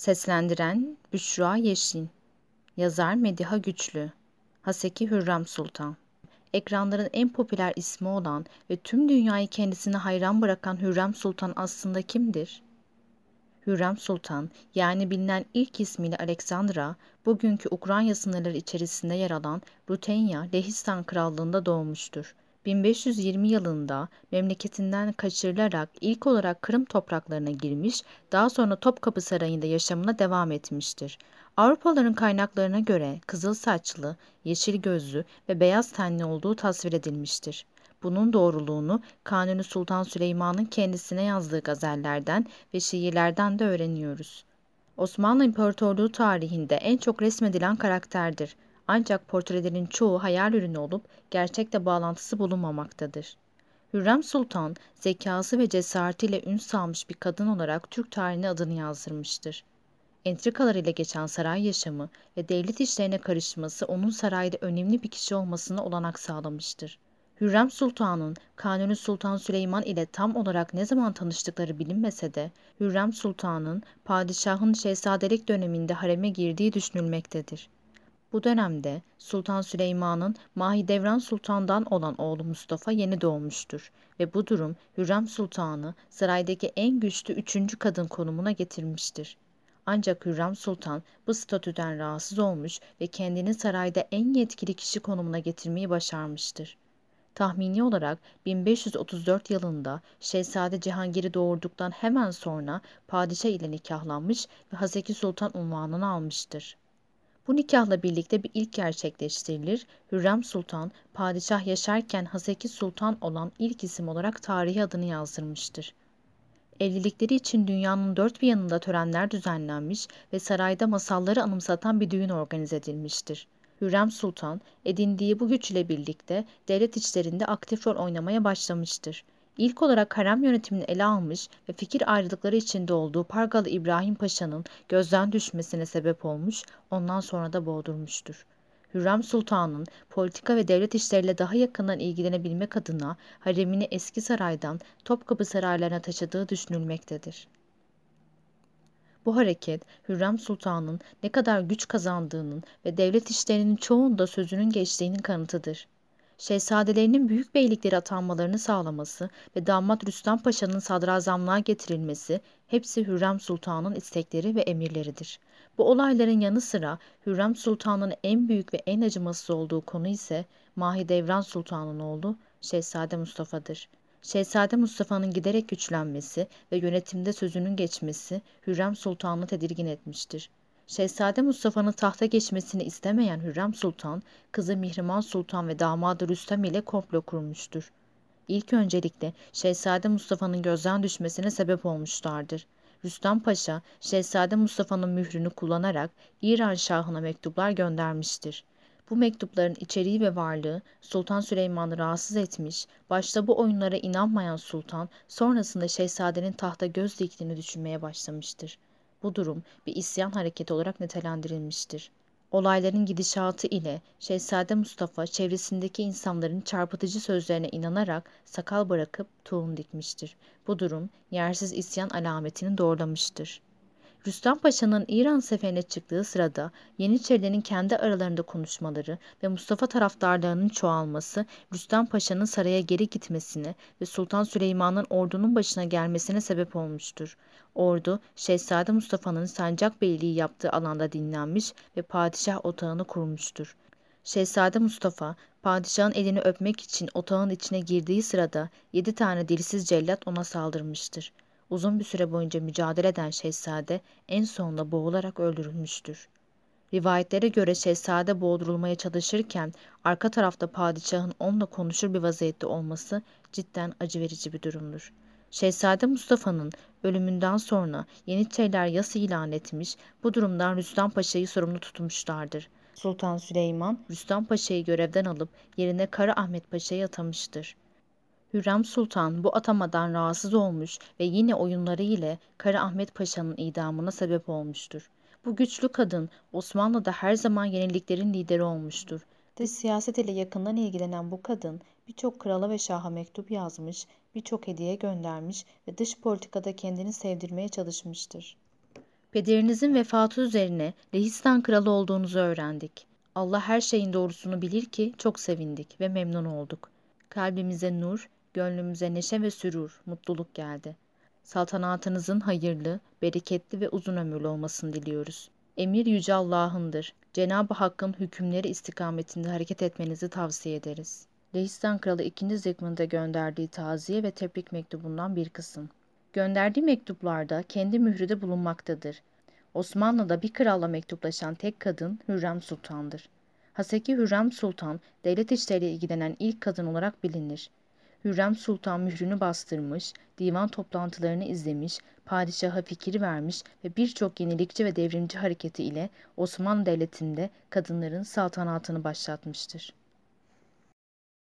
Seslendiren Büşra Yeşin Yazar Mediha Güçlü Haseki Hürrem Sultan Ekranların en popüler ismi olan ve tüm dünyayı kendisine hayran bırakan Hürrem Sultan aslında kimdir? Hürrem Sultan yani bilinen ilk ismiyle Aleksandra, bugünkü Ukrayna sınırları içerisinde yer alan Rutenya, Lehistan Krallığı'nda doğmuştur. 1520 yılında memleketinden kaçırılarak ilk olarak Kırım topraklarına girmiş, daha sonra Topkapı Sarayı'nda yaşamına devam etmiştir. Avrupalıların kaynaklarına göre kızıl saçlı, yeşil gözlü ve beyaz tenli olduğu tasvir edilmiştir. Bunun doğruluğunu Kanuni Sultan Süleyman'ın kendisine yazdığı gazellerden ve şiirlerden de öğreniyoruz. Osmanlı İmparatorluğu tarihinde en çok resmedilen karakterdir. Ancak portrelerin çoğu hayal ürünü olup gerçekle bağlantısı bulunmamaktadır. Hürrem Sultan, zekası ve cesaretiyle ün salmış bir kadın olarak Türk tarihine adını yazdırmıştır. Entrikalarıyla geçen saray yaşamı ve devlet işlerine karışması onun sarayda önemli bir kişi olmasına olanak sağlamıştır. Hürrem Sultan'ın Kanuni Sultan Süleyman ile tam olarak ne zaman tanıştıkları bilinmese de Hürrem Sultan'ın padişahın şehzadelik döneminde hareme girdiği düşünülmektedir. Bu dönemde Sultan Süleyman'ın Mahidevran Sultan'dan olan oğlu Mustafa yeni doğmuştur ve bu durum Hürrem Sultan'ı saraydaki en güçlü üçüncü kadın konumuna getirmiştir. Ancak Hürrem Sultan bu statüden rahatsız olmuş ve kendini sarayda en yetkili kişi konumuna getirmeyi başarmıştır. Tahmini olarak 1534 yılında Şehzade Cihangir'i doğurduktan hemen sonra padişah ile nikahlanmış ve Haseki Sultan unvanını almıştır. Bu nikahla birlikte bir ilk gerçekleştirilir. Hürrem Sultan, padişah yaşarken Haseki Sultan olan ilk isim olarak tarihi adını yazdırmıştır. Evlilikleri için dünyanın dört bir yanında törenler düzenlenmiş ve sarayda masalları anımsatan bir düğün organize edilmiştir. Hürrem Sultan, edindiği bu güç ile birlikte devlet içlerinde aktif rol oynamaya başlamıştır. İlk olarak harem yönetimini ele almış ve fikir ayrılıkları içinde olduğu Pargalı İbrahim Paşa'nın gözden düşmesine sebep olmuş, ondan sonra da boğdurmuştur. Hürrem Sultan'ın politika ve devlet işleriyle daha yakından ilgilenebilmek adına haremini eski saraydan Topkapı saraylarına taşıdığı düşünülmektedir. Bu hareket Hürrem Sultan'ın ne kadar güç kazandığının ve devlet işlerinin çoğunda sözünün geçtiğinin kanıtıdır. Şehzadelerinin büyük beylikleri atanmalarını sağlaması ve damat Rüstem Paşa'nın sadrazamlığa getirilmesi hepsi Hürrem Sultan'ın istekleri ve emirleridir. Bu olayların yanı sıra Hürrem Sultan'ın en büyük ve en acımasız olduğu konu ise Mahidevran Sultan'ın oğlu Şehzade Mustafa'dır. Şehzade Mustafa'nın giderek güçlenmesi ve yönetimde sözünün geçmesi Hürrem Sultan'ı tedirgin etmiştir. Şehzade Mustafa'nın tahta geçmesini istemeyen Hürrem Sultan, kızı Mihrimah Sultan ve damadı Rüstem ile komplo kurmuştur. İlk öncelikle Şehzade Mustafa'nın gözden düşmesine sebep olmuşlardır. Rüstem Paşa, Şehzade Mustafa'nın mührünü kullanarak İran Şahı'na mektuplar göndermiştir. Bu mektupların içeriği ve varlığı Sultan Süleyman'ı rahatsız etmiş, başta bu oyunlara inanmayan sultan sonrasında şehzadenin tahta göz diktiğini düşünmeye başlamıştır. Bu durum bir isyan hareketi olarak nitelendirilmiştir. Olayların gidişatı ile Şehzade Mustafa çevresindeki insanların çarpıtıcı sözlerine inanarak sakal bırakıp tohum dikmiştir. Bu durum yersiz isyan alametini doğrulamıştır. Rüstem Paşa'nın İran seferine çıktığı sırada Yeniçerilerin kendi aralarında konuşmaları ve Mustafa taraftarlarının çoğalması Rüstem Paşa'nın saraya geri gitmesine ve Sultan Süleyman'ın ordunun başına gelmesine sebep olmuştur. Ordu, Şehzade Mustafa'nın sancak beyliği yaptığı alanda dinlenmiş ve padişah otağını kurmuştur. Şehzade Mustafa, padişahın elini öpmek için otağın içine girdiği sırada yedi tane dilsiz cellat ona saldırmıştır. Uzun bir süre boyunca mücadele eden şehzade en sonunda boğularak öldürülmüştür. Rivayetlere göre şehzade boğdurulmaya çalışırken arka tarafta padişahın onunla konuşur bir vaziyette olması cidden acı verici bir durumdur. Şehzade Mustafa'nın ölümünden sonra Yeniçeriler yas ilan etmiş, bu durumdan Rüstem Paşa'yı sorumlu tutmuşlardır. Sultan Süleyman, Rüstem Paşa'yı görevden alıp yerine Kara Ahmet Paşa'yı atamıştır. Hürrem Sultan bu atamadan rahatsız olmuş ve yine oyunları ile Kara Ahmet Paşa'nın idamına sebep olmuştur. Bu güçlü kadın Osmanlı'da her zaman yeniliklerin lideri olmuştur. Dış siyaset ile yakından ilgilenen bu kadın birçok krala ve şaha mektup yazmış, birçok hediye göndermiş ve dış politikada kendini sevdirmeye çalışmıştır. Pederinizin vefatı üzerine Lehistan kralı olduğunuzu öğrendik. Allah her şeyin doğrusunu bilir ki çok sevindik ve memnun olduk. Kalbimize nur, gönlümüze neşe ve sürur, mutluluk geldi. Saltanatınızın hayırlı, bereketli ve uzun ömürlü olmasını diliyoruz. Emir Yüce Allah'ındır. Cenab-ı Hakk'ın hükümleri istikametinde hareket etmenizi tavsiye ederiz. Lehistan Kralı 2. Zikmund'a gönderdiği taziye ve tebrik mektubundan bir kısım. Gönderdiği mektuplarda kendi mührü de bulunmaktadır. Osmanlı'da bir kralla mektuplaşan tek kadın Hürrem Sultan'dır. Haseki Hürrem Sultan, devlet işleriyle ilgilenen ilk kadın olarak bilinir. Hürrem Sultan mührünü bastırmış, divan toplantılarını izlemiş, padişaha fikir vermiş ve birçok yenilikçi ve devrimci hareketi ile Osmanlı Devleti'nde kadınların saltanatını başlatmıştır.